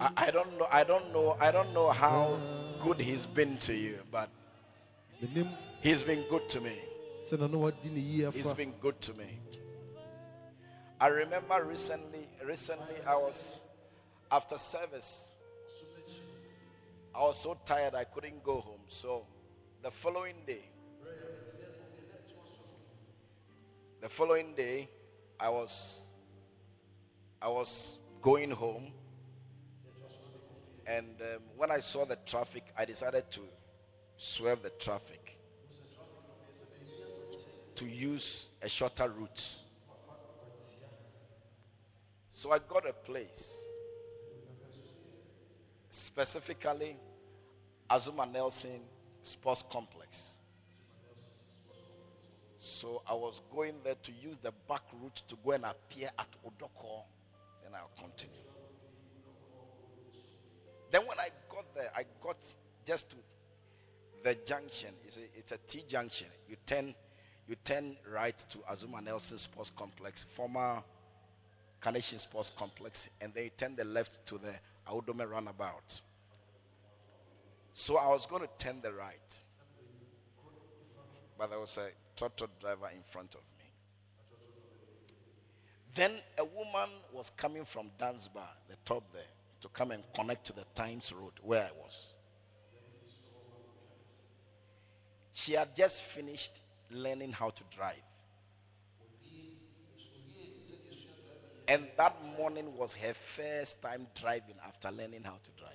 I, I don't know. I don't know. I don't know how good he's been to you, but he's been good to me. He's been good to me. I remember recently. Recently, I was after service. I was so tired I couldn't go home. So the following day, the following day, I was I was going home, and um, when I saw the traffic, I decided to swerve the traffic to use a shorter route. So I got a place, specifically Azumah Nelson Sports Complex. So I was going there to use the back route to go and appear at Odorkor. Then I'll continue. Then when I got there, I got just to the junction. It's a, it's a T junction. You turn, you turn right to Azumah Nelson Sports Complex, former Carnation Sports Complex, and then you turn the left to the Awudome Runabout. So I was going to turn the right, but there was a trotro driver in front of me. Then a woman was coming from Dansbar, the top there, to come and connect to the Times Road where I was. She had just finished learning how to drive. And that morning was her first time driving after learning how to drive.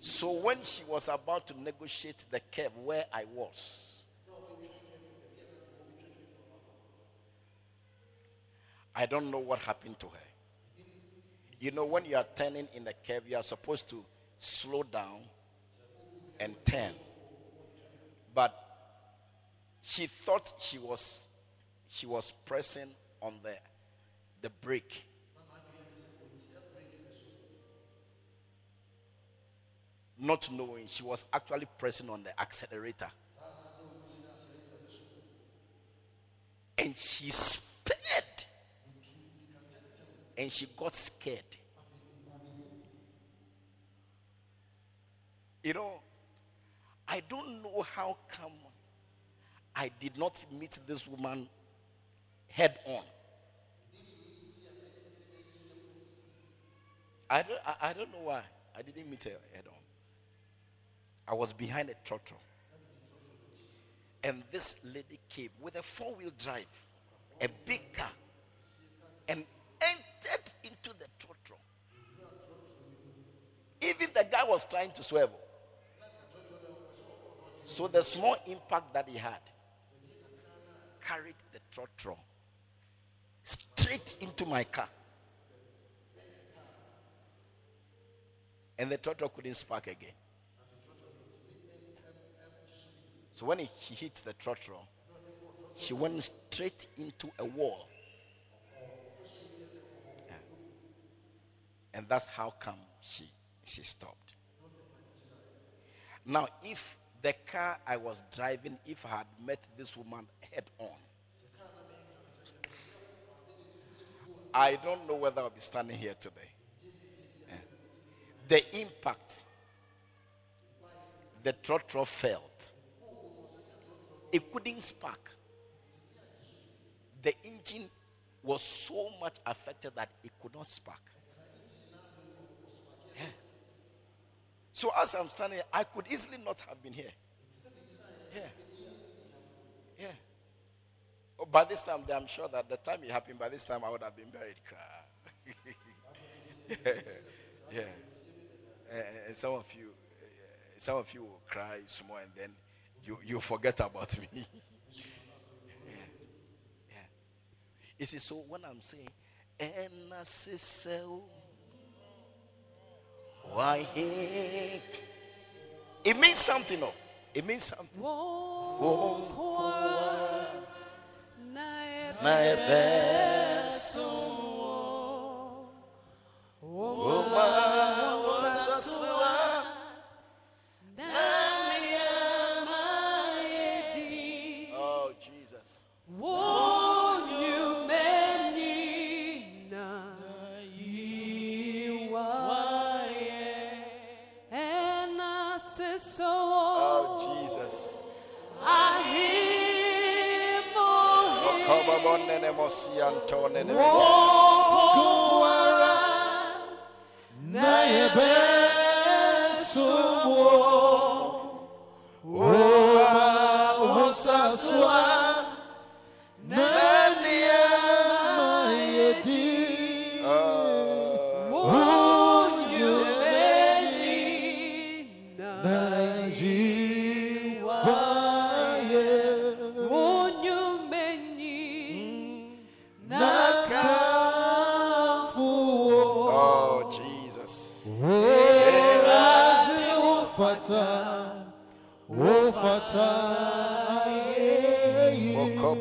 So when she was about to negotiate the curve where I was, I don't know what happened to her. You know, when you are turning in a curve, you are supposed to slow down and turn. But she thought she was she was pressing on the the brake. Not knowing she was actually pressing on the accelerator. And she sped. And she got scared. You know, I don't know how come I did not meet this woman head on. I don't, I, I don't know why I didn't meet her head on. I was behind a trotro. And this lady came with a four wheel drive, a big car, and entered into the trotro. Even the guy was trying to swerve. So the small impact that he had carried the trotro straight into my car. And the trotro couldn't spark again. So when he, hit the trotro, she went straight into a wall. And that's how come she she stopped. Now, if the car I was driving, if I had met this woman head on, I don't know whether I'll be standing here today. The impact the trotro felt, it couldn't spark. The engine was so much affected that it could not spark. So as I'm standing here, I could easily not have been here. Yeah. Yeah. Oh, by this time, I'm sure that the time it happened, by this time I would have been buried. yeah. yeah. And, and some of you, eh, some of you will cry small and then you, you forget about me. yeah. yeah. You see, so when I'm saying, and I say so, it means something, no? It means something. My best. Oh. ne mosi antone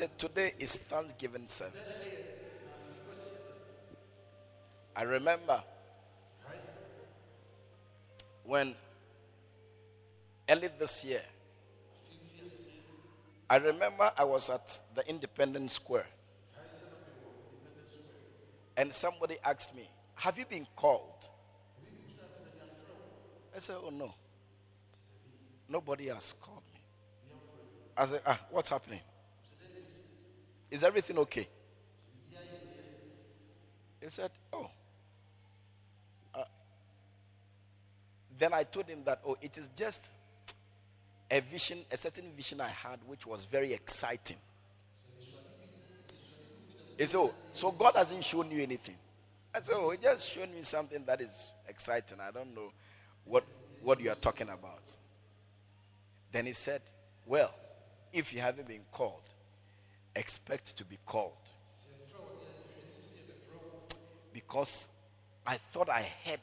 is Thanksgiving service. I remember when early this year, I remember I was at the Independence Square. And somebody asked me, Have you been called? I said, Oh no. Nobody has called me. I said, Ah, what's happening? Is everything okay? He said, Oh. Uh, then I told him that, Oh, it is just a vision, a certain vision I had, which was very exciting. He said, Oh, so God hasn't shown you anything. I said, Oh, he just showed me something that is exciting. I don't know what, what you are talking about. Then he said, Well, if you haven't been called, expect to be called. Because I thought I had,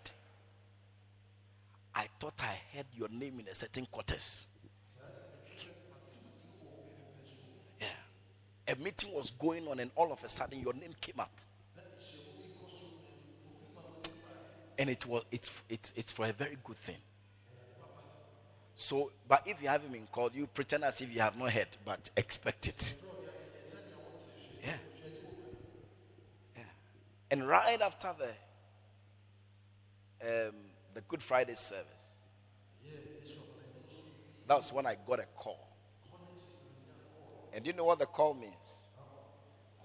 I thought I had your name in a certain quarters. Yeah. A meeting was going on, and all of a sudden your name came up. And it was it's it's it's for a very good thing. So, but if you haven't been called, you pretend as if you have not heard, but expect it. Yeah. Yeah. And right after the um, the Good Friday service, that was when I got a call. And you know what the call means?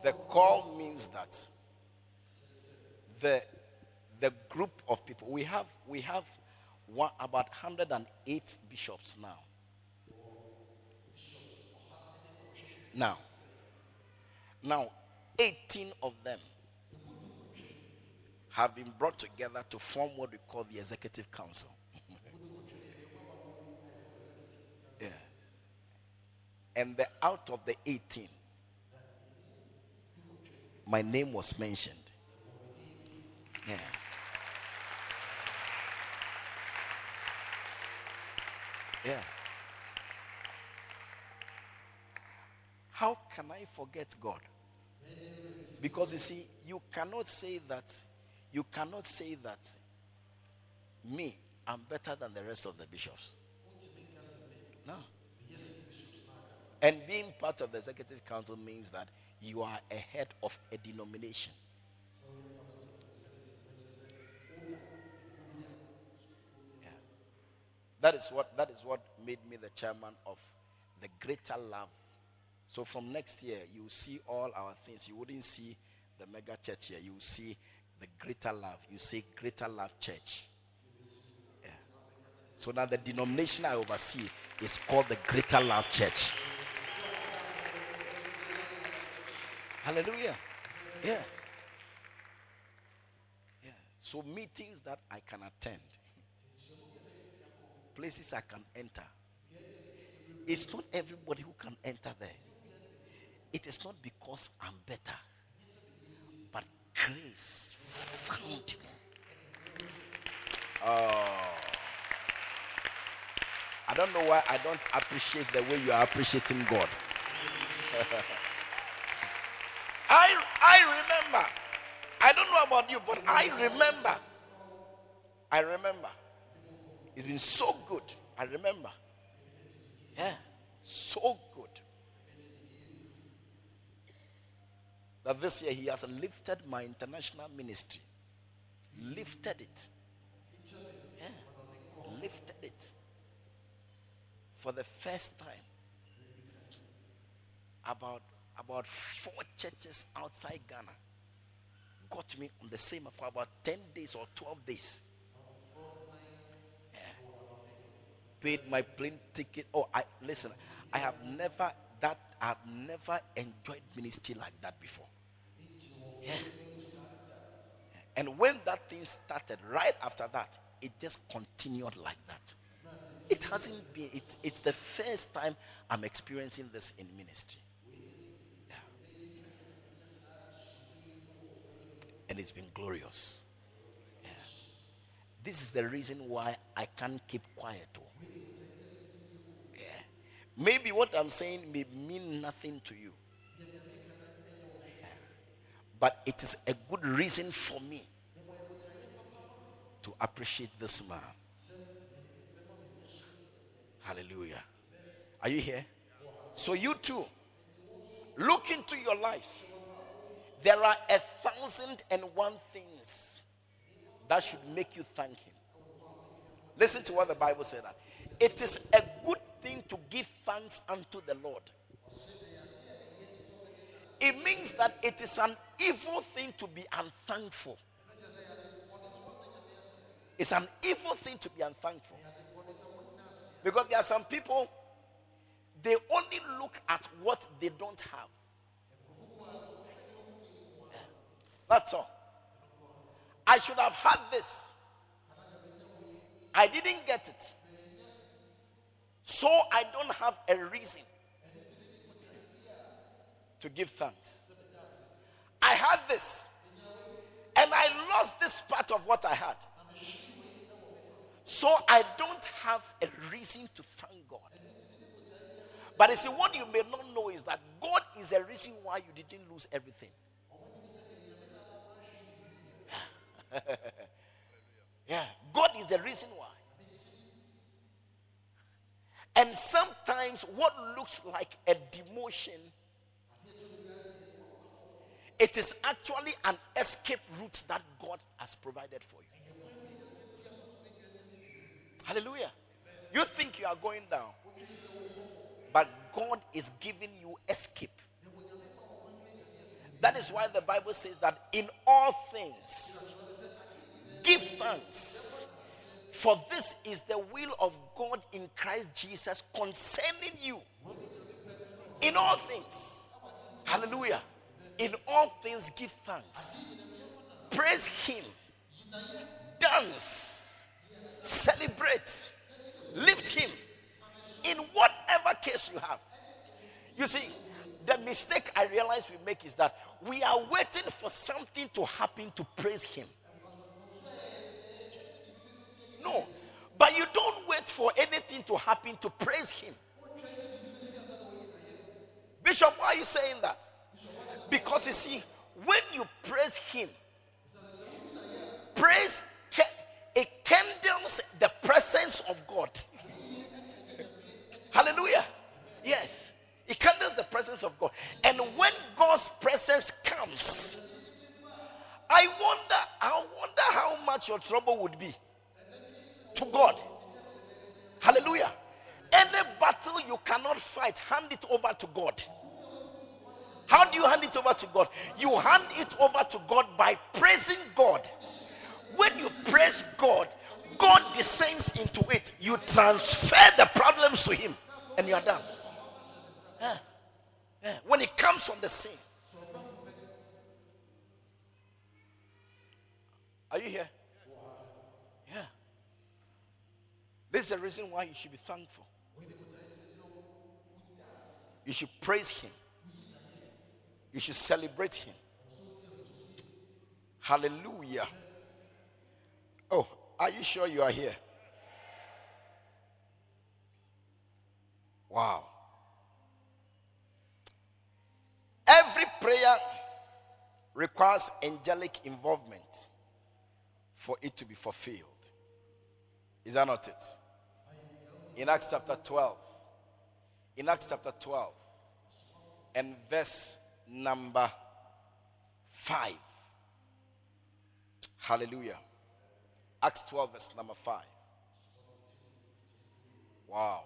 The call means that the the group of people we have we have one, about 108 bishops now. Now, now, 18 of them have been brought together to form what we call the Executive Council. yes. And the, out of the 18, my name was mentioned. Yeah. Yeah. How can I forget God? Because you see, you cannot say that, you cannot say that me, I'm better than the rest of the bishops. No. And being part of the executive council means that you are a head of a denomination. Yeah. That is what that is what made me the chairman of the Greater Love so from next year, you see all our things. You wouldn't see the mega church here. You see the greater love. You say greater love church. Yeah. So now the denomination I oversee is called the greater love church. Hallelujah. Yes. Yeah. So meetings that I can attend, places I can enter. It's not everybody who can enter there. It is not because I'm better, grace found me. Oh. I don't know why I don't appreciate the way you are appreciating God. I, I remember. I don't know about you, but I remember. I remember. It's been so good. I remember. Yeah, so good. That this year he has lifted my international ministry. Lifted it. Yeah, lifted it. For the first time. About about four churches outside Ghana got me on the same for about 10 days or 12 days. Yeah. Paid my plane ticket. Oh, I listen, I have never that I've never enjoyed ministry like that before. Yeah. And when that thing started, right after that, it just continued like that. It hasn't been, it, it's the first time I'm experiencing this in ministry. and it's been glorious. Yeah. This is the reason why I can't keep quiet. Yeah. Maybe what I'm saying may mean nothing to you. But it is a good reason for me to appreciate this man. Hallelujah. Are you here? So, you too, look into your lives. There are a thousand and one things that should make you thank Him. Listen to what the Bible said. It is a good thing to give thanks unto the Lord. It means that it is an evil thing to be unthankful. It's an evil thing to be unthankful. Because there are some people, they only look at what they don't have. That's all. I should have had this. I didn't get it. So I don't have a reason to give thanks. I had this. And I lost this part of what I had. So I don't have a reason to thank God. But you see, what you may not know is that God is the reason why you didn't lose everything. yeah, God is the reason why. And sometimes what looks like a demotion, it is actually an escape route that God has provided for you. Hallelujah. You think you are going down, but God is giving you escape. That is why the Bible says that in all things, Give thanks. For this is the will of God in Christ Jesus concerning you. In all things. Hallelujah. In all things, give thanks. Praise Him. Dance. Celebrate. Lift Him. In whatever case you have. You see, the mistake I realize we make is that we are waiting for something to happen to praise Him. No. But you don't wait for anything to happen to praise Him. Bishop, why are you saying that? Because you see, when you praise Him, praise it kindles the presence of God. Hallelujah. Yes. It kindles the presence of God. And when God's presence comes, I wonder, I wonder how much your trouble would be to God. Hallelujah. Any battle you cannot fight, hand it over to God. How do you hand it over to God? You hand it over to God by praising God. When you praise God, God descends into it. You transfer the problems to Him, and you are done. Yeah. Yeah. When it comes from the same, are you here? Yeah. This is the reason why you should be thankful. You should praise Him. You should celebrate Him. Hallelujah. Oh, are you sure you are here? Wow. Every prayer requires angelic involvement for it to be fulfilled. Is that not it? In Acts chapter 12. In Acts chapter 12 and verse number 5. Hallelujah. Acts 12, verse number 5. Wow.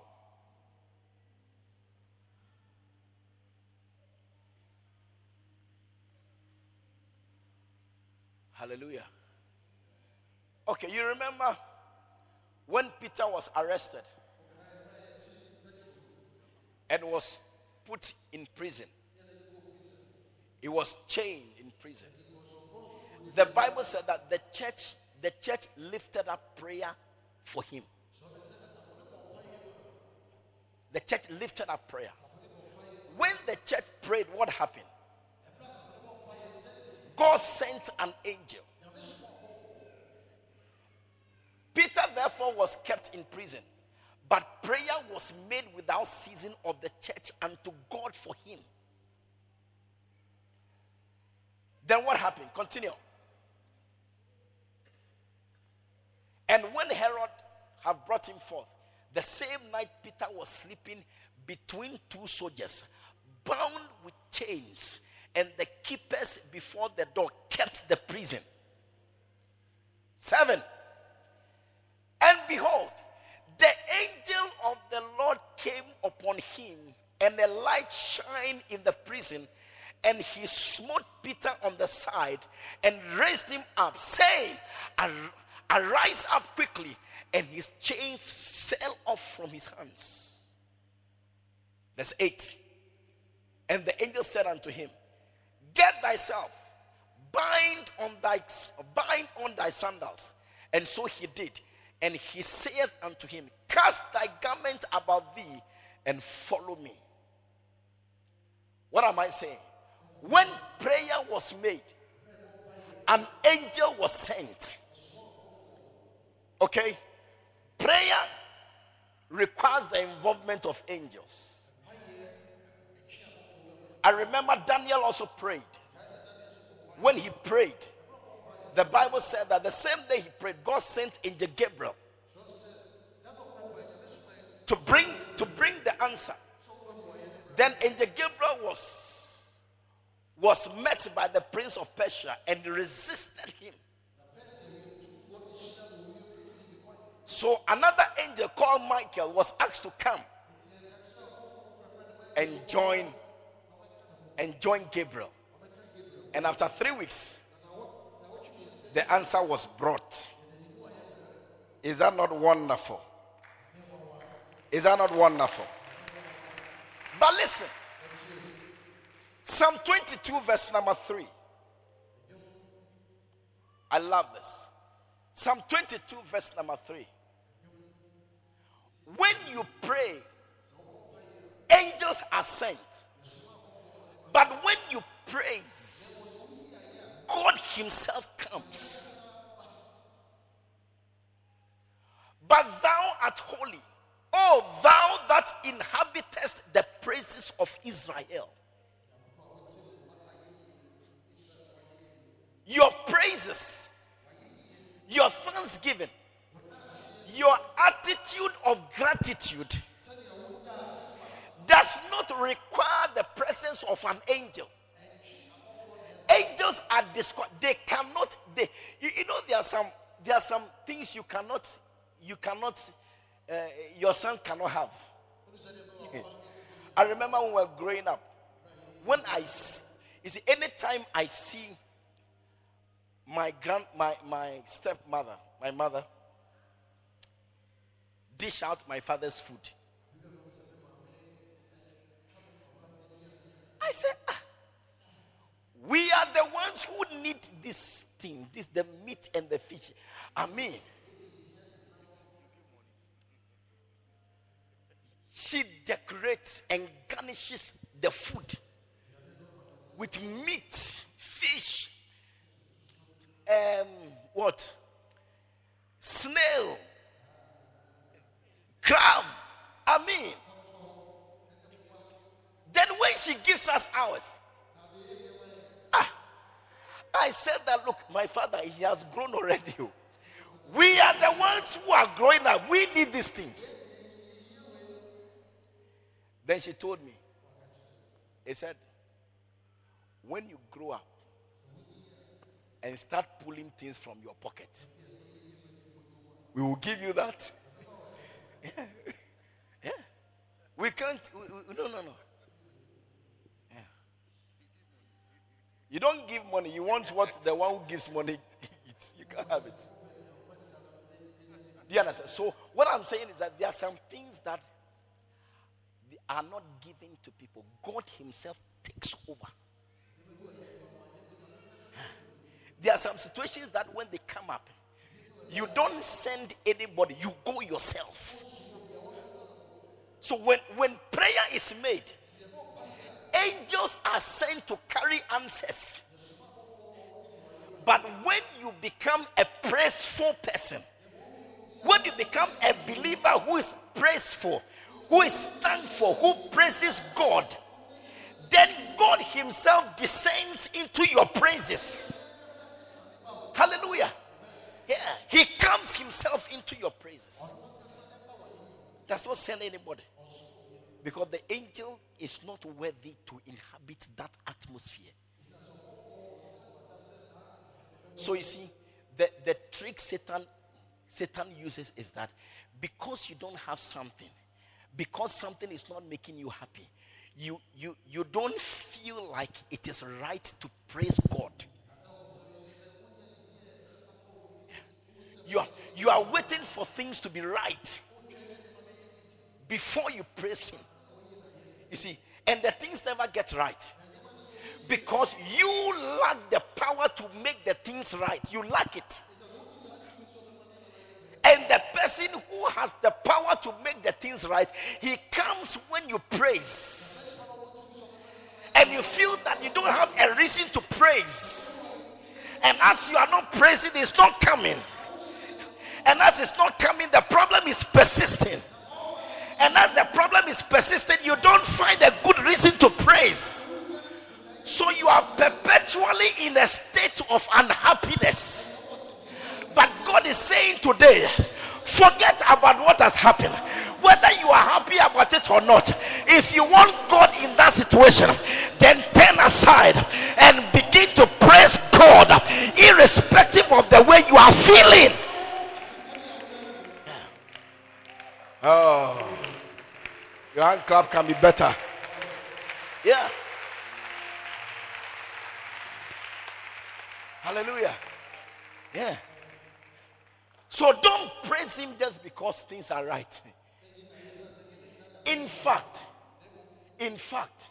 Hallelujah. Okay, you remember when Peter was arrested and was put in prison, he was chained in prison. The Bible said that the church, the church lifted up prayer for him. The church lifted up prayer. When the church prayed, what happened? God sent an angel Peter, therefore, was kept in prison, but prayer was made without ceasing of the church unto God for him. Then what happened? Continue. And when Herod had brought him forth, the same night Peter was sleeping between two soldiers, bound with chains, and the keepers before the door kept the prison. Seven. And behold, the angel of the Lord came upon him, and a light shined in the prison. And he smote Peter on the side and raised him up, saying, Arise up quickly. And his chains fell off from his hands. Verse 8. And the angel said unto him, Get thyself, bind on thy bind on thy sandals. And so he did. And he saith unto him, Cast thy garment about thee and follow me. What am I saying? When prayer was made, an angel was sent. Okay? Prayer requires the involvement of angels. I remember Daniel also prayed. When he prayed, the Bible said that the same day he prayed, God sent angel Gabriel to bring to bring the answer. Then angel Gabriel was was met by the prince of Persia and resisted him. So another angel called Michael was asked to come and join and join Gabriel. And after three weeks, the answer was brought. Is that not wonderful? Is that not wonderful? But listen, Psalm 22, verse number 3. I love this. Psalm 22, verse number 3. When you pray, angels are sent. But when you praise, God Himself comes. But thou art holy, O thou that inhabitest the praises of Israel. Your praises, your thanksgiving, your attitude of gratitude does not require the presence of an angel. Angels are described they cannot they you, you, know there are some there are some things you cannot you cannot uh, your son cannot have. I remember when we were growing up when i see, you see anytime i see my grand my my stepmother my mother dish out my father's food i said ah we are the ones who need this thing, this the meat and the fish. I mean, she decorates and garnishes the food with meat, fish, um, what? Snail, crab. I mean, then when she gives us ours, ah, I said that look, my father, he has grown already. We are the ones who are growing up. We need these things. Then she told me, he said, when you grow up and start pulling things from your pocket, we will give you that. yeah. yeah. We can't, we, we, no, no, no. Yeah. You don't give money, you want what the one who gives money eats. You can't have it. You understand? So, what I'm saying is that there are some things that are not given to people. God Himself takes over. There are some situations that when they come up, you don't send anybody, you go yourself. So when, when prayer is made, angels are sent to carry answers. But when you become a praiseful person, when you become a believer who is praiseful, who is thankful, who praises God, then God Himself descends into your praises. Hallelujah. Yeah, He comes Himself into your praises. Does not send anybody. Because the angel is not worthy to inhabit that atmosphere. So you see, the, the trick Satan Satan uses is that because you don't have something, because something is not making you happy, you, you, you don't feel like it is right to praise God. You are, you are waiting for things to be right before you praise Him. You see, and the things never get right because you lack the power to make the things right. You lack it. And the person who has the power to make the things right, he comes when you praise. And you feel that you don't have a reason to praise. And as you are not praising, it's not coming. And as it's not coming, the problem is persisting. And as the problem is persistent, you don't find a good reason to praise. So you are perpetually in a state of unhappiness. But God is saying today, forget about what has happened. Whether you are happy about it or not, if you want God in that situation, then turn aside and begin to praise God, irrespective of the way you are feeling. Oh, your hand clap can be better. Yeah. Hallelujah. Yeah. So don't praise him just because things are right. In fact, in fact,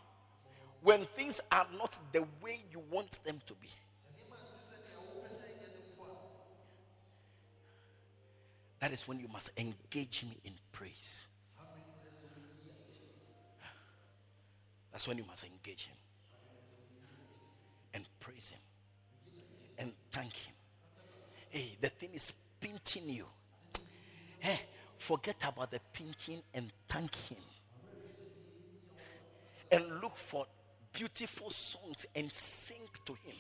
when things are not the way you want them to be, that is when you must engage him in praise. That's when you must engage him and praise him and thank him. Hey, the thing is pinching you. Hey, forget about the pinching and thank Him. And look for beautiful songs and sing to Him.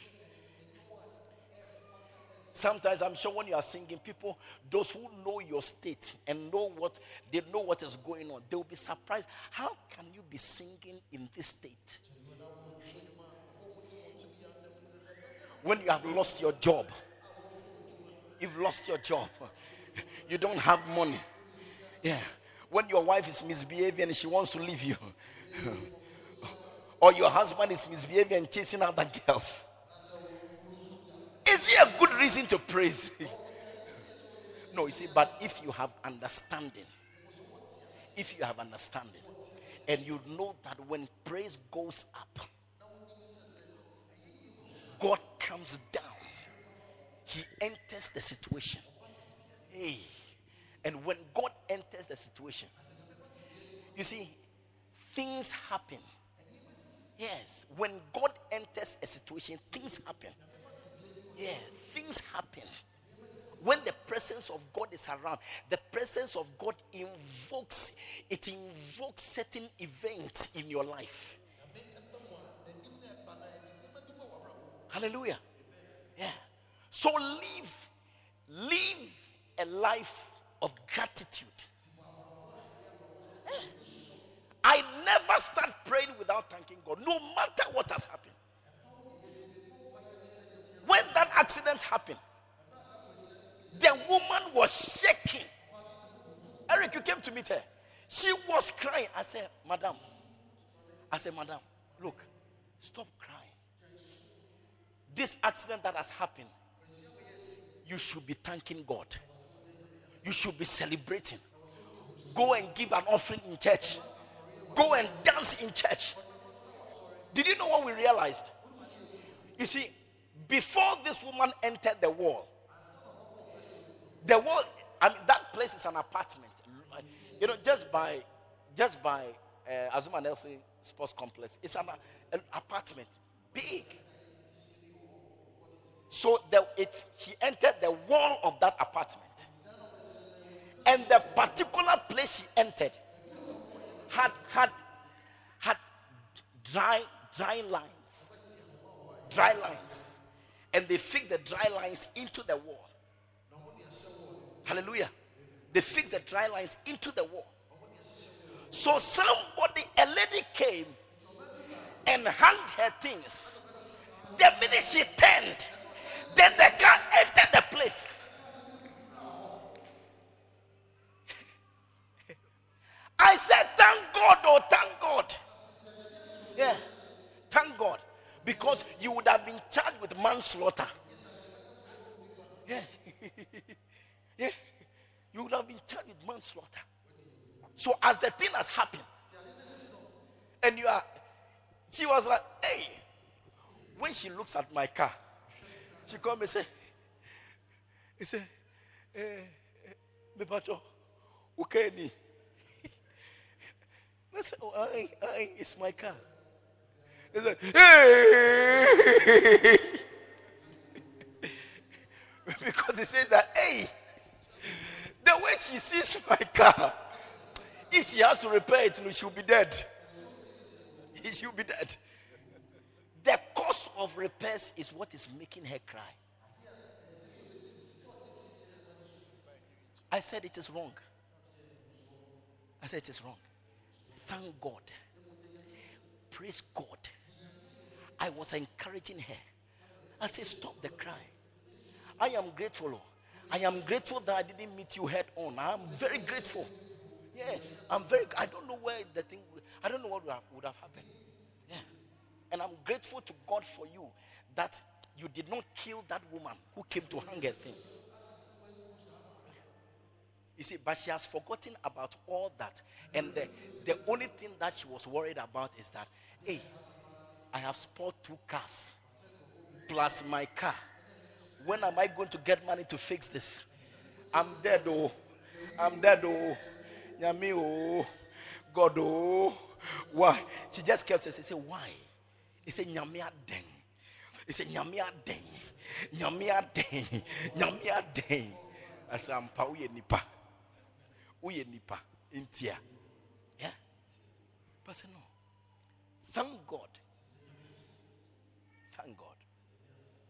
Sometimes I'm sure when you are singing, people, those who know your state and know what they know what is going on, they will be surprised. How can you be singing in this state? When you have lost your job, You've lost your job. You don't have money. Yeah. When your wife is misbehaving and she wants to leave you, or your husband is misbehaving and chasing other girls, is it a good reason to praise? no, you see, but if you have understanding, if you have understanding, and you know that when praise goes up, God comes down he enters the situation. Hey. And when God enters the situation, you see, things happen. Yes, when God enters a situation, things happen. Yeah, things happen. When the presence of God is around, the presence of God invokes it invokes certain events in your life. Hallelujah. Yeah. So live live a life of gratitude. Yeah. I never start praying without thanking God, no matter what has happened. When that accident happened, the woman was shaking. Eric, you came to meet her. She was crying. I said, Madam, I said, Madam, look, stop crying. This accident that has happened, you should be thanking God. You should be celebrating. Go and give an offering in church. Go and dance in church. Did you know what we realized? You see, before this woman entered the wall, the wall, I mean, that place is an apartment. You know, just by, just by uh, Azumah Nelson Sports Complex, it's an, an apartment, big. So the, it, he entered the wall of that apartment. And the particular place he entered had had had dry dry lines. Dry lines. And they fixed the dry lines into the wall. Hallelujah. They fixed the dry lines into the wall. So somebody, a lady came and hung her things. The minute she turned, then the car entered the place. I said, Thank God, oh, thank God. Yeah, thank God. Because you would have been charged with manslaughter. Yeah. yeah. You would have been charged with manslaughter. So, as the thing has happened, and you are, she was like, hey, when she looks at my car, she come and say, he say, eh, eh, me pacho, ukeni. I said, oh, I, I, it's my car. He said, hey! because he says that, hey, the way she sees my car, if she has to repair it, she'll be dead. She'll be dead. The cost of repairs is what is making her cry. I said it is wrong. I said it is wrong. Thank God. Praise God. I was encouraging her. I said, Stop the cry. I am grateful. Oh. I am grateful that I didn't meet you head on. I'm very grateful. Yes, I'm very. I don't know where the thing. I don't know what would have, would have happened. And I'm grateful to God for you that you did not kill that woman who came to hang her things. You see, but she has forgotten about all that. And the, the only thing that she was worried about is that, hey, I have spoiled two cars plus my car. When am I going to get money to fix this? I'm dead, oh. I'm dead, oh. Yami, oh. God, oh. Why? She just kept saying, say, why? He said, Nyame aden. He said, Nyame aden. Nyame aden. Nyame aden. I said, Ampa uye nipa. Uye nipa. Intia. Yeah. But I said, no. Thank God. Thank God.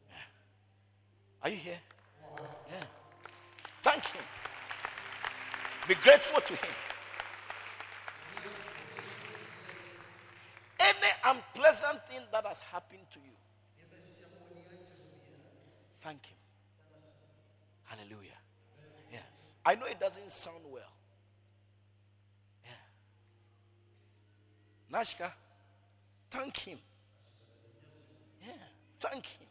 Yeah. Are you here? Yeah. Thank Him. Be grateful to Him. Any unpleasant thing that has happened to you, thank Him. Hallelujah. Yes. I know it doesn't sound well. Yeah. Nashka, thank Him. Thank Him.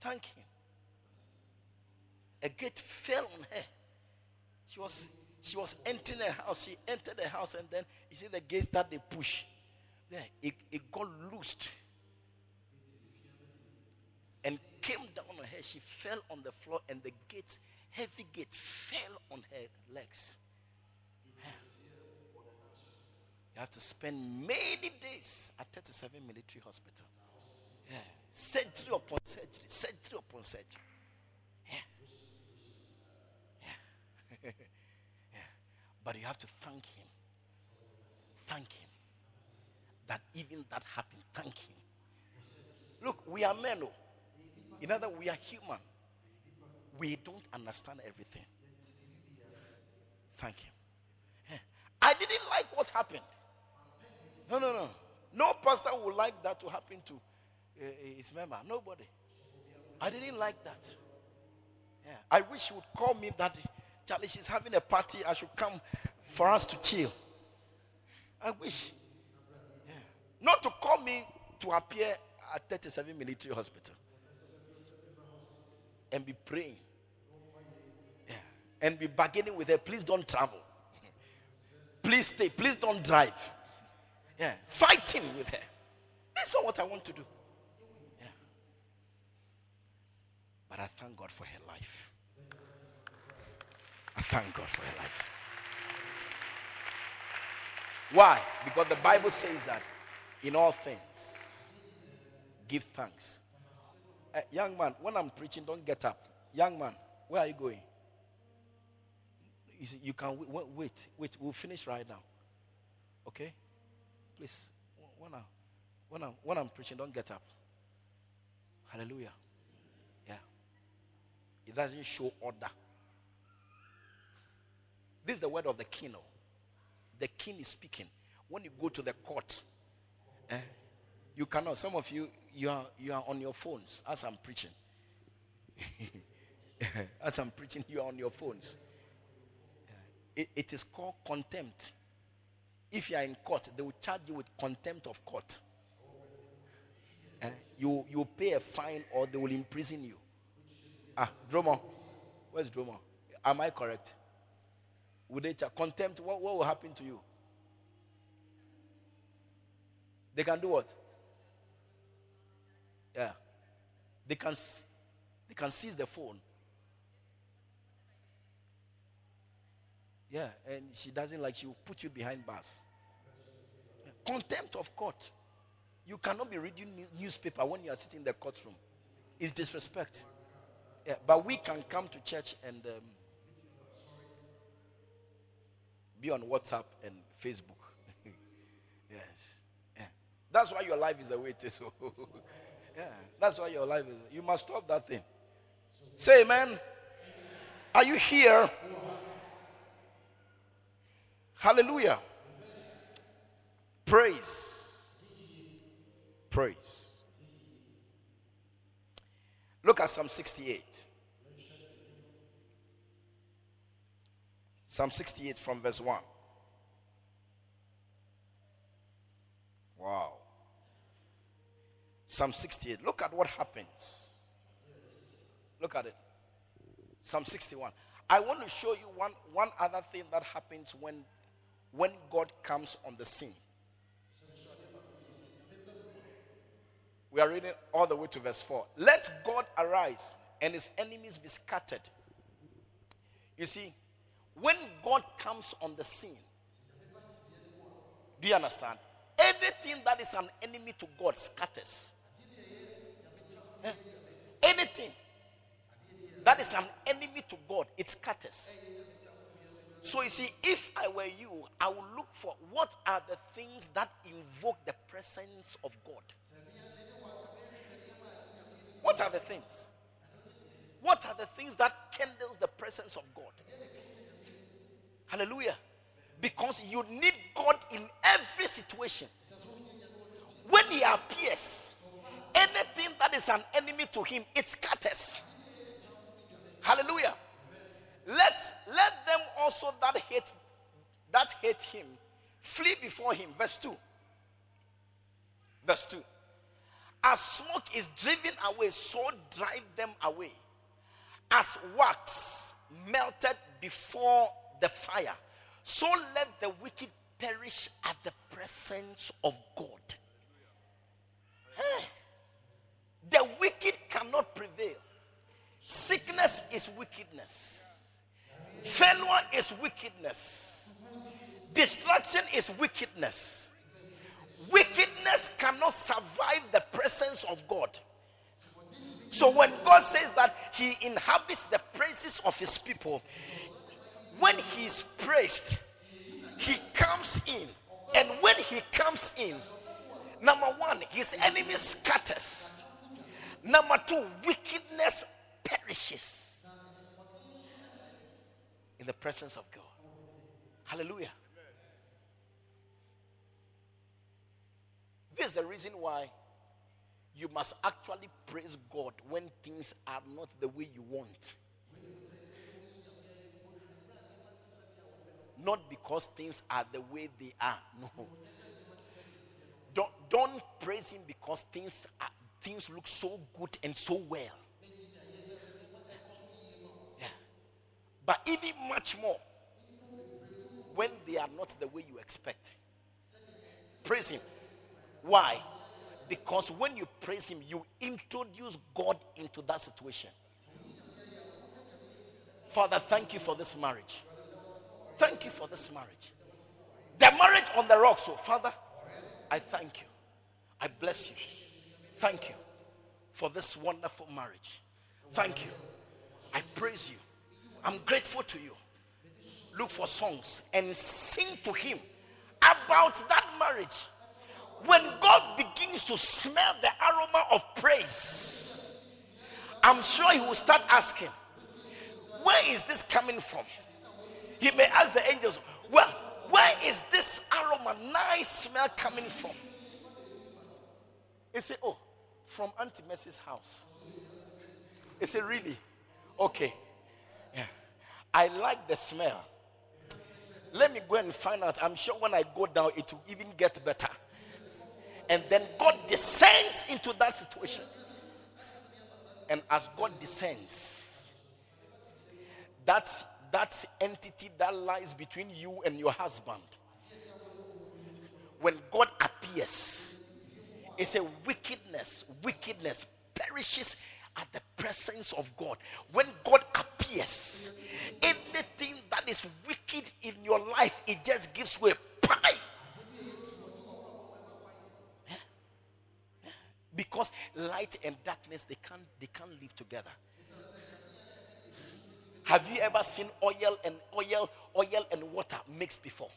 Thank Him. A gate fell on her. She was she was entering the house. She entered the house, and then you see the gate that they push. There, it, it got loosed and came down on her. She fell on the floor, and the gate, heavy gate, fell on her legs. You have to spend many days at 37 military hospital. Yeah. Surgery upon surgery, surgery upon surgery. Yeah. Yeah. yeah. But you have to thank him. Thank him. That even that happened, thank him. Look, we are men. Oh. In other we are human. We don't understand everything. Thank him. Yeah. I didn't like what happened. No, no, no. No pastor would like that to happen to uh, his member. Nobody. I didn't like that. Yeah. I wish he would call me that Charlie, she's having a party. I should come for us to chill. I wish. Yeah. Not to call me to appear at 37 military hospital and be praying. Yeah. And be bargaining with her. Please don't travel. Please stay. Please don't drive. Yeah. Fighting with her. That's not what I want to do. Yeah. But I thank God for her life. I thank God for her life. Why? Because the Bible says that in all things, give thanks. Uh, young man, when I'm preaching, don't get up. Young man, where are you going? You, see, you can wait, wait, wait. We'll finish right now. Okay? Please, when, I, when, I'm, when I'm preaching, don't get up. Hallelujah. Yeah. It doesn't show order. This is the word of the king. Oh. The king is speaking. When you go to the court, eh, you cannot. Some of you, you are, you are on your phones as I'm preaching. as I'm preaching, you are on your phones. It, it is called contempt. If you are in court, they will charge you with contempt of court. Eh? You, you pay a fine or they will imprison you. Ah, Dromo. Where's Dromo? Am I correct? Would they charge? Contempt, what, what will happen to you? They can do what? Yeah. They can, they can seize the phone. Yeah, and she doesn't like she will put you behind bars. Yeah. Contempt of court. You cannot be reading newspaper when you are sitting in the courtroom. It's disrespect. Yeah, but we can come to church and um, be on WhatsApp and Facebook. yes. Yeah. That's why your life is the way it is. Yeah, that's why your life is. You must stop that thing. Say amen. Are you here? Hallelujah. Praise. Praise. Look at Psalm 68. Psalm 68 from verse 1. Wow. Psalm 68. Look at what happens. Look at it. Psalm 61. I want to show you one, one other thing that happens when, when God comes on the scene. We are reading all the way to verse 4. Let God arise and his enemies be scattered. You see, when God comes on the scene, do you understand? Anything that is an enemy to God scatters. Anything that is an enemy to God, it scatters. So you see, if I were you, I would look for what are the things that invoke the presence of God. What are the things? What are the things that kindles the presence of God? Hallelujah. Because you need God in every situation. When He appears, anything that is an enemy to him, it scatters. Hallelujah. Let, let them also that hate that hate him flee before him. Verse 2. Verse 2. As smoke is driven away, so drive them away. As wax melted before the fire, so let the wicked perish at the presence of God. The wicked cannot prevail. Sickness is wickedness. Failure is wickedness. Destruction is wickedness. Wickedness cannot survive the presence of God. So when God says that He inhabits the praises of His people, when He is praised, He comes in. And when He comes in, number one, His enemy scatters. Number two, wickedness perishes in the presence of God. Hallelujah. This is the reason why you must actually praise God when things are not the way you want. Not because things are the way they are. No. Don't, don't praise Him because things are, things look so good and so well. But even much more when they are not the way you expect. Praise Him. Why? Because when you praise Him, you introduce God into that situation. Father, thank you for this marriage. Thank you for this marriage. The marriage on the rock. So, oh, Father, I thank you. I bless you. Thank you for this wonderful marriage. Thank you. I praise you. I'm grateful to you. Look for songs and sing to Him about that marriage when God begins to smell the aroma of praise, I'm sure he will start asking, Where is this coming from? He may ask the angels, Well, where is this aroma, nice smell coming from? He said, Oh, from Auntie Mercy's house. He said, Really? Okay. I like the smell. Let me go and find out. I'm sure when I go down, it will even get better. And then God descends into that situation. And as God descends, that's that entity that lies between you and your husband. When God appears, it's a wickedness, wickedness perishes at the presence of God. When God appears, anything that is wicked in your life, it just gives way. Pie because light and darkness they can't they can't live together. Have you ever seen oil and oil oil and water mixed before?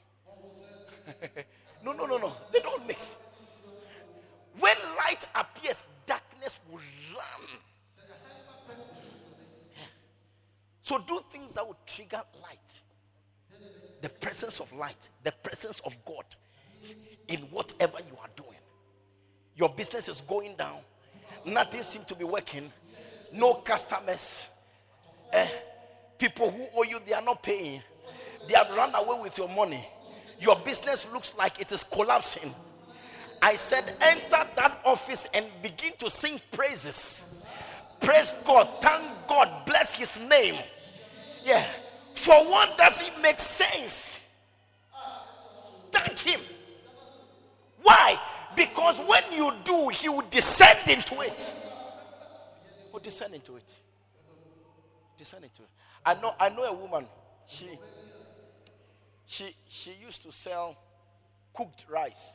No no no no. They don't mix. When light appears darkness will run so do things that will trigger light the presence of light the presence of god in whatever you are doing your business is going down. Nothing seems to be working. No customers. Eh, people who owe you, they are not paying. They have run away with your money. Your business looks like it is collapsing. I said, enter that office and begin to sing praises. Praise God. Thank God. Bless his name. Yeah. For one, does it make sense? Thank him. Why? Because when you do, he will descend into it. Will descend into it. Descend into it. I know I know a woman. She she she used to sell cooked rice.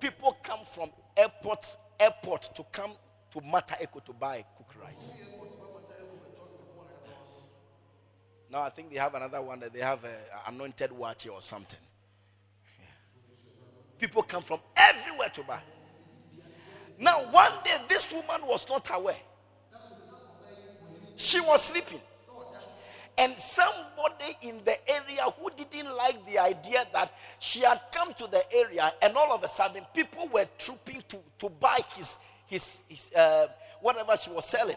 People come from airport airport to come to Mataheko to buy cooked rice. Now I think they have another one that they have a anointed watch or something. People come from everywhere to buy. Now, one day, this woman was not aware. She was sleeping. And somebody in the area who didn't like the idea that she had come to the area, and all of a sudden, people were trooping to, to buy his, his, his uh, whatever she was selling.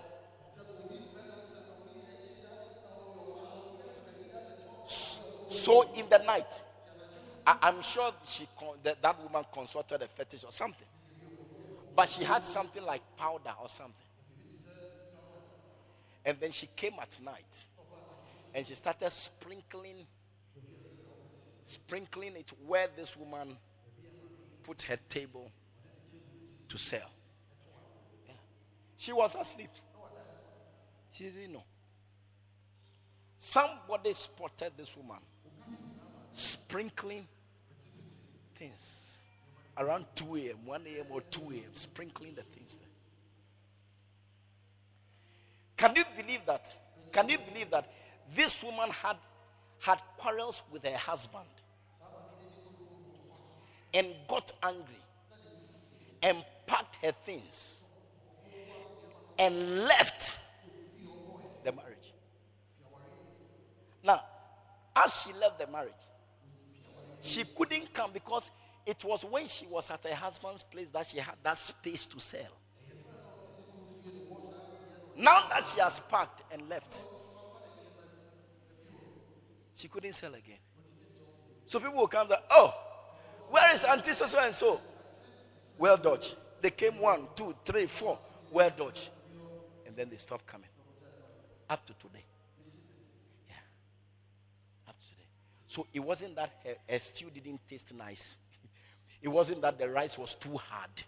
So, in the night, I, am sure she that, that woman consulted a fetish or something. But she had something like powder or something. And then she came at night and she started sprinkling sprinkling it where this woman put her table to sell. Yeah. She was asleep. She didn't know. Somebody spotted this woman sprinkling things around 2 a.m., 1 a.m., or 2 a.m., sprinkling the things there. Can you believe that? Can you believe that this woman had had quarrels with her husband and got angry and packed her things and left the marriage. Now, as she left the marriage, she couldn't come because it was when she was at her husband's place that she had that space to sell. Now that she has packed and left, she couldn't sell again. So people will come there, oh, where is Auntie so and so? Well dodge. They came one, two, three, four. Well dodge. And then they stopped coming. Up to today. Yeah. Up to today. So it wasn't that her, her stew didn't taste nice. it wasn't that the rice was too hard.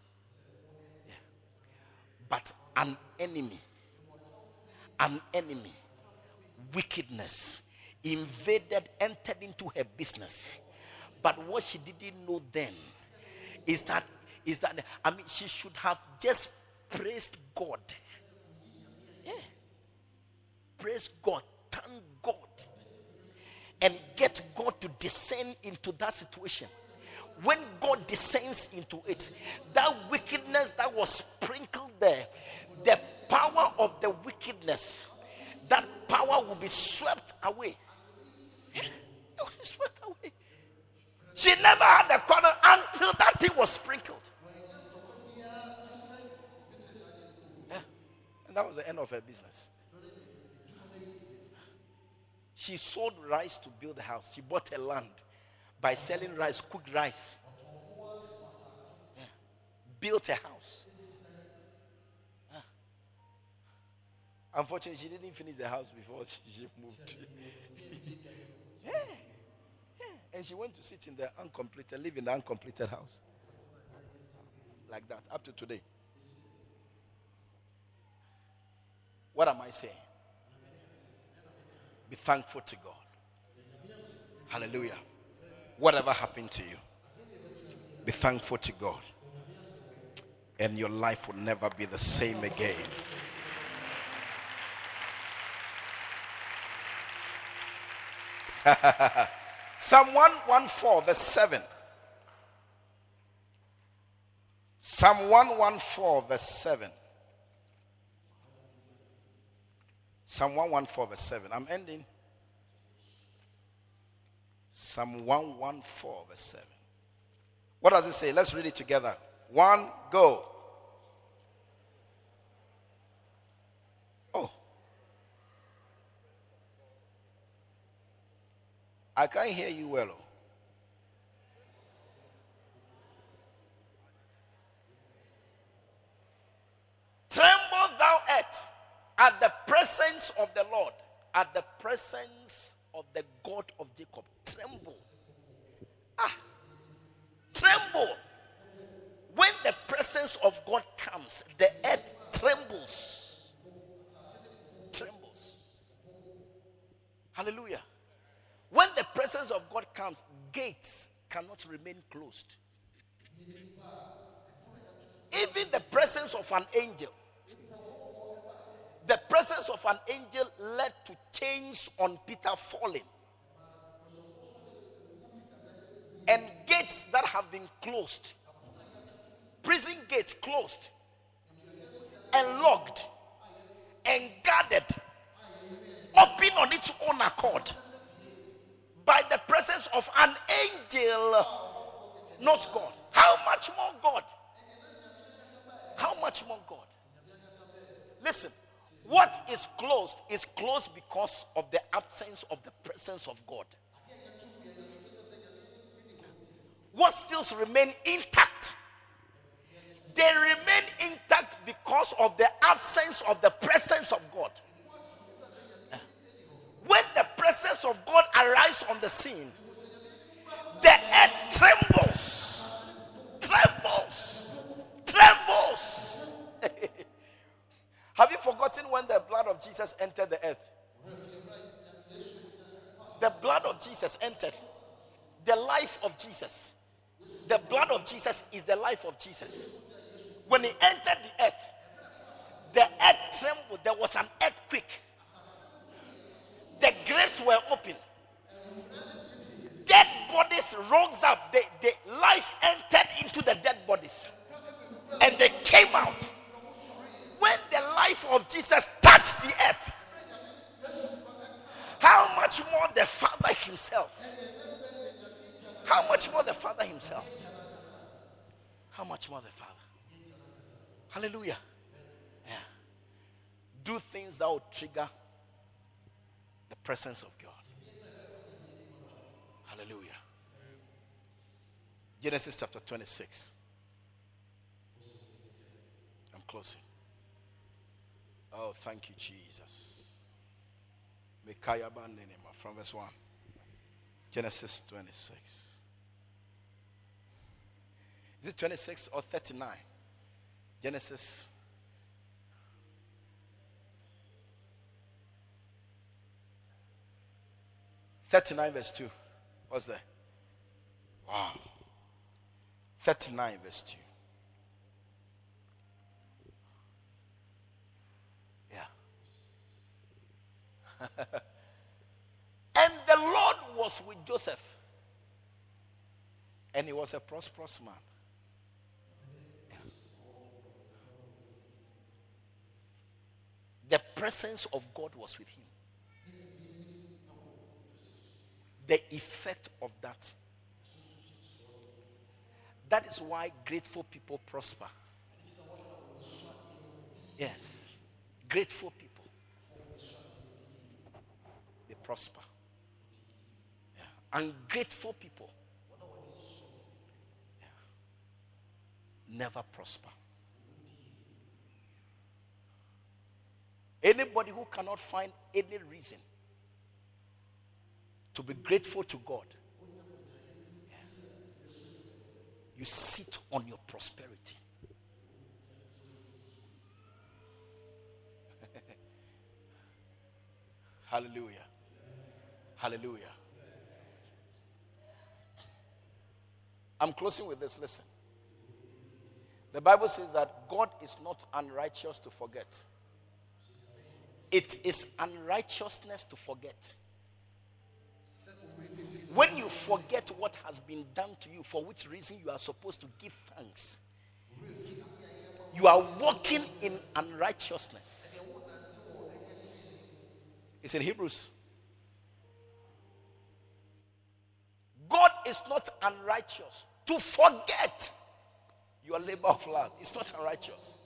Yeah. But an enemy, an enemy, wickedness invaded, entered into her business. But what she didn't know then is that is that I mean she should have just praised God. Yeah. Praise God. Thank God. And get God to descend into that situation. When God descends into it, that wickedness that was sprinkled there, the power of the wickedness, that power will be swept away. It will be swept away. She never had a quarrel until that thing was sprinkled. Yeah. And that was the end of her business. She sold rice to build a house. She bought a land by selling rice, cooked rice. Yeah. Built a house. Yeah. Unfortunately, she didn't finish the house before she moved. yeah. And she went to sit in the uncompleted, live in the uncompleted house. Like that, up to today. What am I saying? Be thankful to God. Hallelujah. Whatever happened to you, be thankful to God. And your life will never be the same again. Psalm 114, verse 7. Psalm 114, verse 7. Psalm 114, verse 7. I'm ending. Psalm 114, verse 7. What does it say? Let's read it together. One, go. Oh. I can't hear you well. Oh. Tremble thou earth at the presence of the Lord, at the presence of the God of Jacob. Tremble. Ah, tremble. When the presence of God comes, the earth trembles. Trembles. Hallelujah. When the presence of God comes, gates cannot remain closed. Even the presence of an angel, the presence of an angel led to chains on Peter falling. And gates that have been closed, prison gates closed and locked and guarded, open on its own accord by the presence of an angel, not God. How much more God? How much more God? Listen, what is closed is closed because of the absence of the presence of God. What still remain intact? They remain intact because of the absence of the presence of God. When the presence of God arrives on the scene, the earth trembles, trembles, trembles. Have you forgotten when the blood of Jesus entered the earth? The blood of Jesus entered the life of Jesus. The blood of Jesus is the life of Jesus. When he entered the earth, the earth trembled. There was an earthquake. The graves were open. Dead bodies rose up. The, the life entered into the dead bodies. And they came out. When the life of Jesus touched the earth, how much more the Father Himself? How much more the Father Himself? How much more the Father? Hallelujah. Yeah. Do things that will trigger the presence of God. Hallelujah. Genesis chapter 26. I'm closing. Oh, thank you, Jesus. From verse 1. Genesis 26. Is it 26 or 39? Genesis. Thirty-nine verse two. What's that? Wow. Thirty-nine verse two. and the Lord was with Joseph. And he was a prosperous man. The presence of God was with him. The effect of that. That is why grateful people prosper. Yes. Grateful people prosper. Yeah. Ungrateful people yeah. never prosper. Anybody who cannot find any reason to be grateful to God, yeah. you sit on your prosperity. Hallelujah. Hallelujah. I'm closing with this. Listen. The Bible says that God is not unrighteous to forget. It is unrighteousness to forget. When you forget what has been done to you, for which reason you are supposed to give thanks, you are walking in unrighteousness. It's in Hebrews is not unrighteous to forget your labor of love. It's not unrighteous.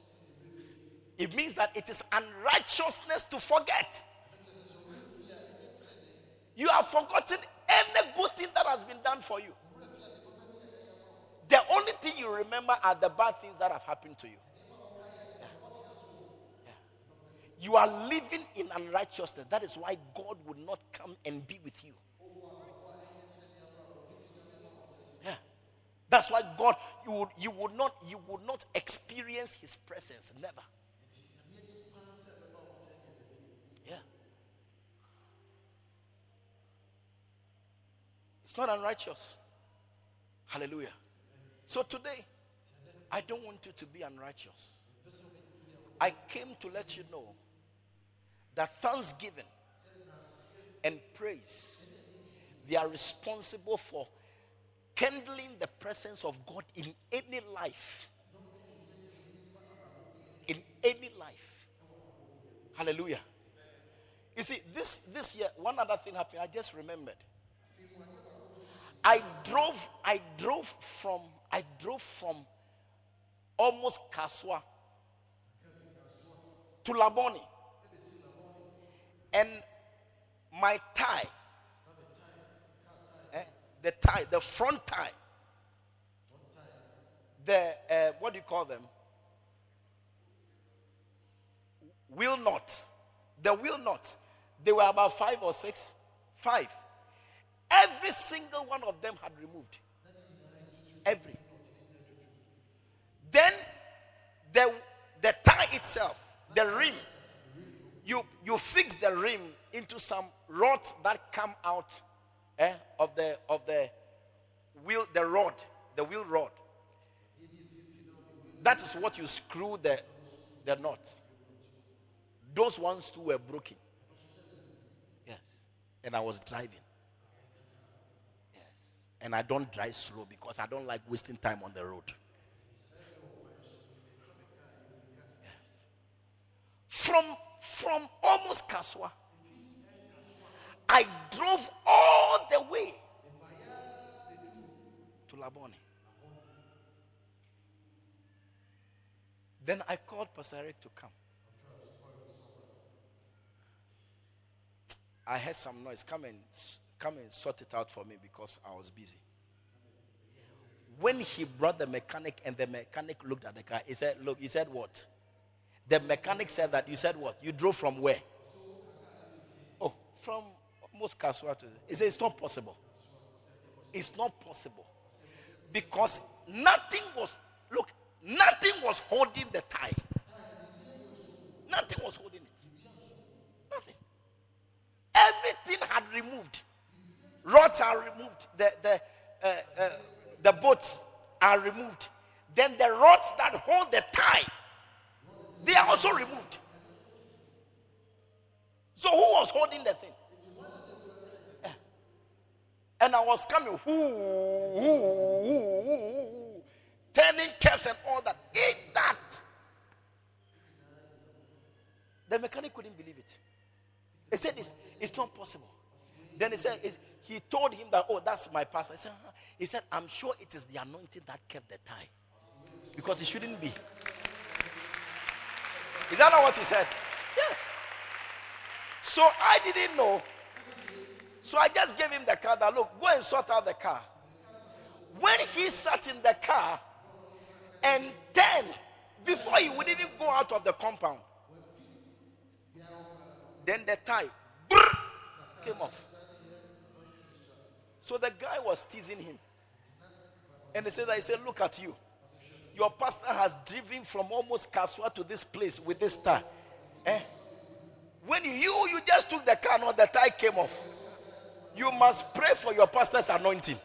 It means that it is unrighteousness to forget. You have forgotten any good thing that has been done for you. The only thing you remember are the bad things that have happened to you. You are living in unrighteousness. That is why God would not come and be with you. That's why God, you would, you would not, you would not experience His presence. Never. Yeah. It's not unrighteous. Hallelujah. So today, I don't want you to be unrighteous. I came to let you know that thanksgiving and praise they are responsible for kindling the presence of God in any life. In any life. Hallelujah. You see, this this year, one other thing happened. I just remembered. I drove, I drove from, I drove from almost Kasoa to Labone. And my tie the tie, the front tie, the uh, what do you call them? Wheel nut. The wheel nut. They were about five or six. Five. Every single one of them had removed. Every. Then the the tie itself, the rim, you you fix the rim into some rods that come out eh, of the of the wheel, the rod, the wheel rod. That is what you screw the, the knot. Those ones too were broken. Yes. And I was driving. Yes. And I don't drive slow because I don't like wasting time on the road. Yes. From from almost Kasoa, I drove all the way to Labone. Then I called Pastor Eric to come. I heard some noise. Come and come and sort it out for me because I was busy. When he brought the mechanic and the mechanic looked at the car, he said, Look, he said what? The mechanic said that you said what? You drove from where? Oh, from He said it's not possible. It's not possible because nothing was. Look, nothing was holding the tie. Nothing was holding it. Nothing. Everything had removed. Rods are removed. The the uh, uh, the boats are removed. Then the rods that hold the tie they are also removed. So who was holding the thing? And I was coming, turning caps and all that. Eat that. The mechanic couldn't believe it. He said, It's, it's not possible. Then he said, He told him that, Oh, that's my pastor. He said, uh-huh. he said, I'm sure it is the anointing that kept the tie. Because it shouldn't be. Is that not what he said? Yes. So I didn't know. So I just gave him the car that look, go and sort out the car. When he sat in the car, and then before he would even go out of the compound, then the tie brrr, came off. So the guy was teasing him. And he said, I said, look at you. Your pastor has driven from almost Kasoa to this place with this tie. Eh? When you you just took the car, no, the tie came off. You must pray for your pastor's anointing.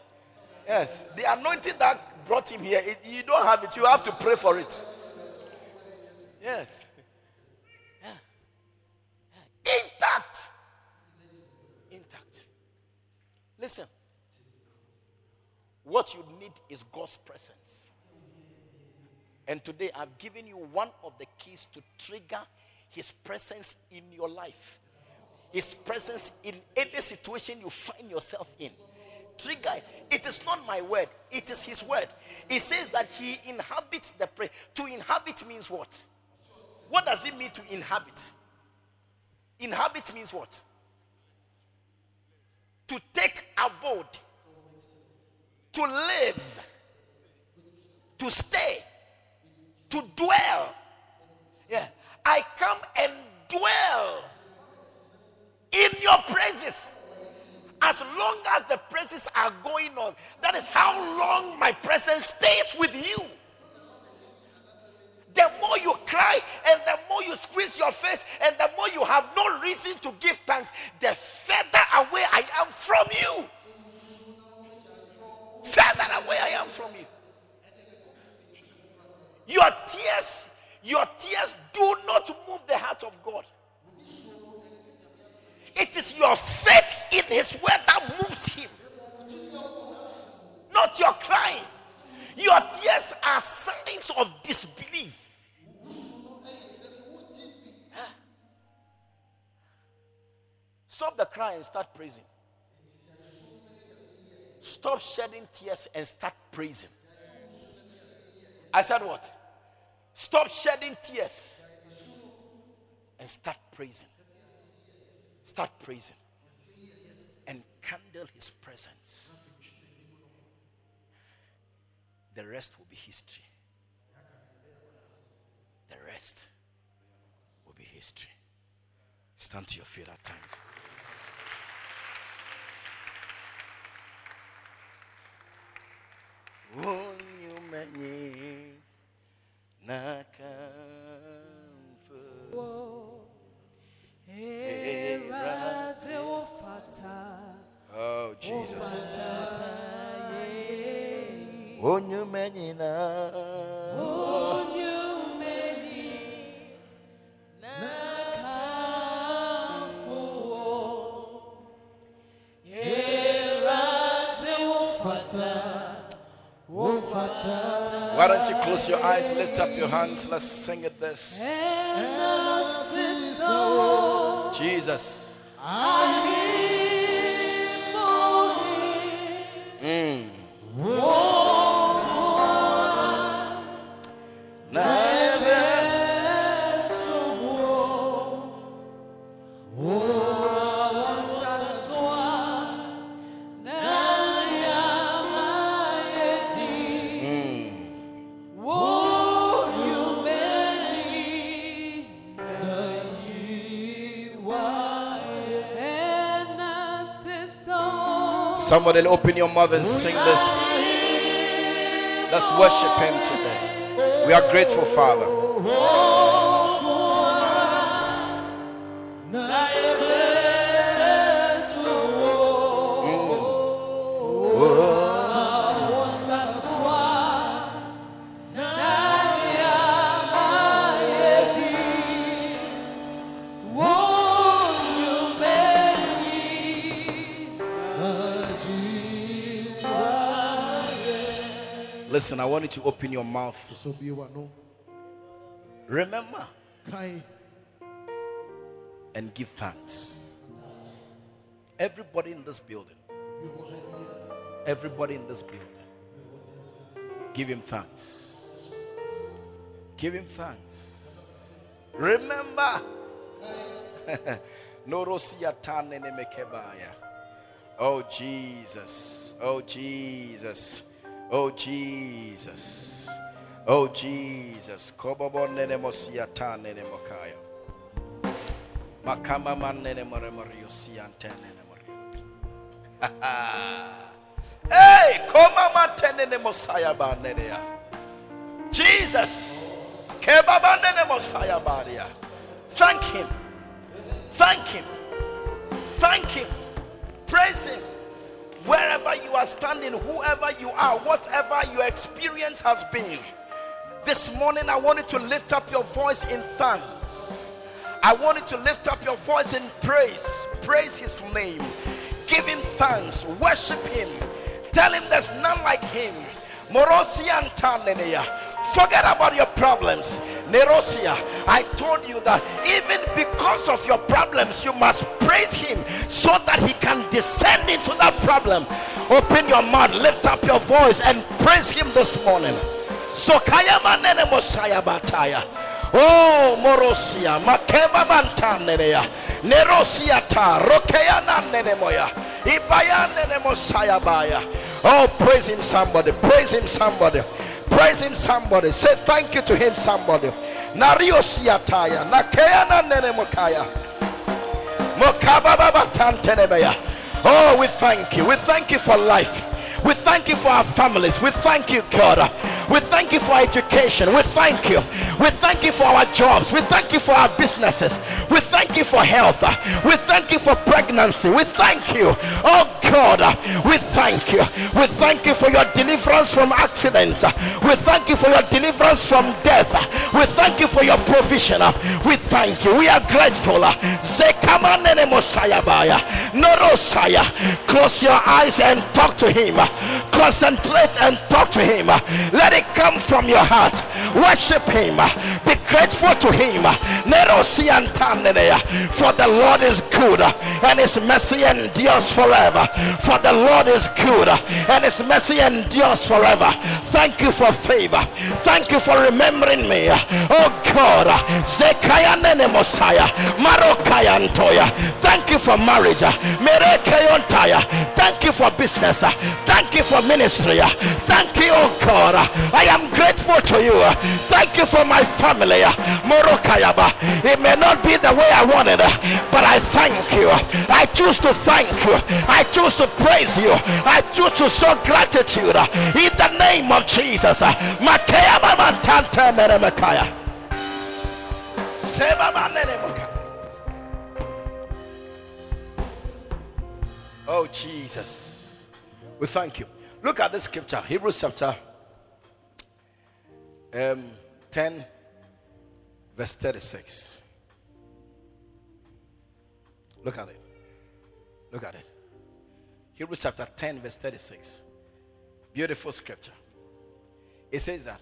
Yes, the anointing that brought him here, it, you don't have it. You have to pray for it. Yes. Yeah. Yeah. Intact. Intact. Listen. What you need is God's presence. And today I've given you one of the keys to trigger his presence in your life. His presence in any situation you find yourself in. Trigger. It is not my word, it is his word. He says that he inhabits the prey. To inhabit means what? What does it mean to inhabit? Inhabit means what? To take abode, to live, to stay to dwell. Yeah. I come and dwell in your praises. As long as the praises are going on, that is how long my presence stays with you. The more you cry and the more you squeeze your face and the more you have no reason to give thanks, the further away I am from you. Further away I am from you. Your tears, your tears do not move the heart of God. It is your faith in His word that moves Him, not your crying. Your tears are signs of disbelief. Stop the crying and start praising. Stop shedding tears and start praising. I said what? Stop shedding tears and start praising. Start praising and candle his presence. The rest will be history. The rest will be history. Stand to your feet at times. Oh, Jesus. Why don't you close your eyes, lift up your hands, let's sing it this. Jesus. Mm. Somebody open your mouth and sing this. Let's worship Him today. We are grateful, Father. To open your mouth. Remember and give thanks. Everybody in this building, everybody in this building, give him thanks. Give him thanks. Remember. Oh Jesus. Oh Jesus. Oh Jesus. Oh Jesus. Makama man nene more morio siante nene morio. Hey, koma mate nene mosaya ba nene ya. Jesus. Kebaba nene mosaya baria. Thank him. Thank him. Thank him. Praise him wherever you are standing, whoever you are, whatever your experience has been. This morning, I want you to lift up your voice in thanks. I want you to lift up your voice in praise. Praise His name. Give Him thanks. Worship Him. Tell Him there's none like Him. Morosian Forget about your problems. Nerosia, I told you that even because of your problems, you must praise Him so that He can descend into that problem. Open your mouth, lift up your voice, and praise Him this morning. So kaya manene mosaya bataya. Oh, Morosia, Makeva Bantanerea, Nerosia ta, Rokeana Nenemoya, Ibayan Nenemosaya Baya. Oh, praise him, somebody, praise him, somebody. Praise him, somebody. Say thank you to him, somebody. Nario siataya. Nakea nene mokaya. Mokababa tantenemeya. Oh, we thank you. We thank you for life. We thank you for our families. We thank you, God. We thank you for education. We thank you. We thank you for our jobs. We thank you for our businesses. We thank you for health. We thank you for pregnancy. We thank you. Oh God, we thank you. We thank you for your deliverance from accidents. We thank you for your deliverance from death. We thank you for your provision. We thank you. We are grateful. Close your eyes and talk to him. Concentrate and talk to him. Let it come from your heart. Worship him. Be grateful to him. For the Lord is good and his mercy endures forever. For the Lord is good and his mercy endures forever. Thank you for favor. Thank you for remembering me. Oh God. Zekaya nene Mosiah. Marokaya Antoya. Thank you for marriage. Thank you for business. Thank you for ministry. Thank you, oh God. I am grateful to you. Thank you for my family. Morokayaba. It may not be the way I wanted, but I thank you. I choose to thank you. I choose to praise you. I choose to show gratitude in the name of Jesus. Oh, Jesus. We thank you. Look at this scripture, Hebrews chapter um, 10, verse 36. Look at it. Look at it. Hebrews chapter 10, verse 36. Beautiful scripture. It says that,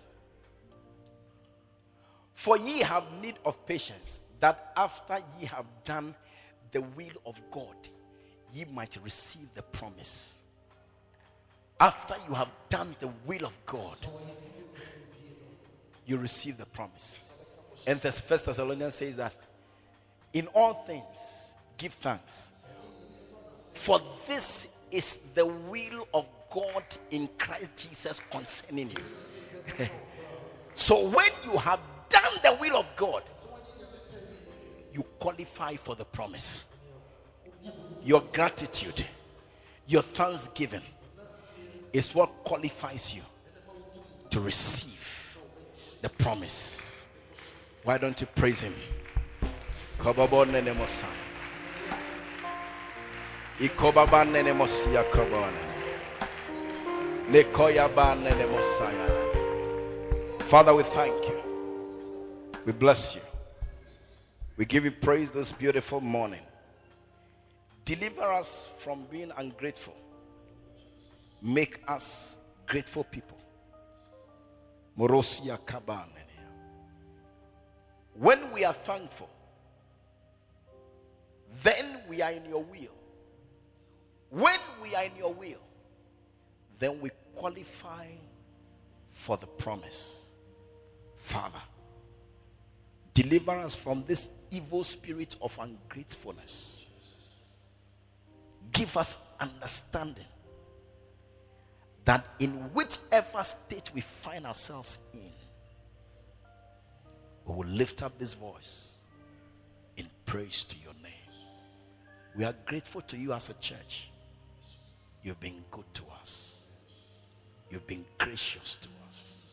For ye have need of patience, that after ye have done the will of God, ye might receive the promise. After you have done the will of God, you receive the promise. And the First Thessalonians says that in all things give thanks, for this is the will of God in Christ Jesus concerning you. so when you have done the will of God, you qualify for the promise. Your gratitude, your thanksgiving is what qualifies you to receive the promise. Why don't you praise Him? Father, we thank you. We bless you. We give you praise this beautiful morning. Deliver us from being ungrateful. Make us grateful people. Morosia When we are thankful, then we are in your will. When we are in your will, then we qualify for the promise. Father, deliver us from this evil spirit of ungratefulness. Give us understanding that in whichever state we find ourselves in, we will lift up this voice in praise to your name. We are grateful to you as a church. You've been good to us, you've been gracious to us.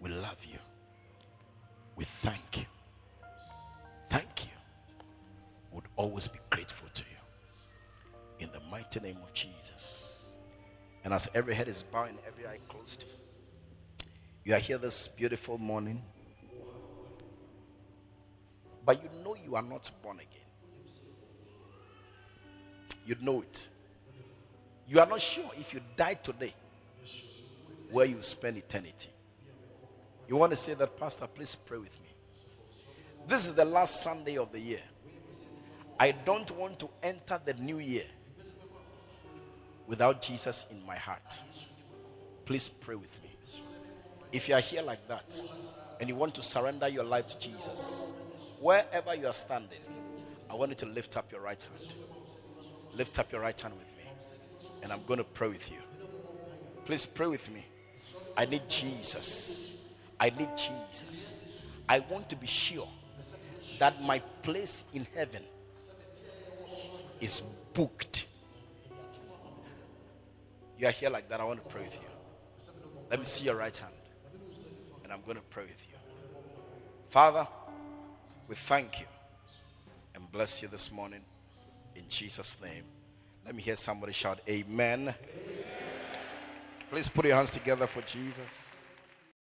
We love you. We thank you. Thank you. Would always be grateful to you. In the mighty name of Jesus. And as every head is bowed and every eye closed, you are here this beautiful morning, but you know you are not born again. You know it. You are not sure if you die today, where you spend eternity. You want to say that, Pastor, please pray with me. This is the last Sunday of the year. I don't want to enter the new year without Jesus in my heart. Please pray with me. If you are here like that and you want to surrender your life to Jesus, wherever you are standing, I want you to lift up your right hand. Lift up your right hand with me, and I'm going to pray with you. Please pray with me. I need Jesus. I need Jesus. I want to be sure that my place in heaven is booked. You are here like that. I want to pray with you. Let me see your right hand. And I'm going to pray with you. Father, we thank you and bless you this morning in Jesus' name. Let me hear somebody shout, Amen. Amen. Please put your hands together for Jesus.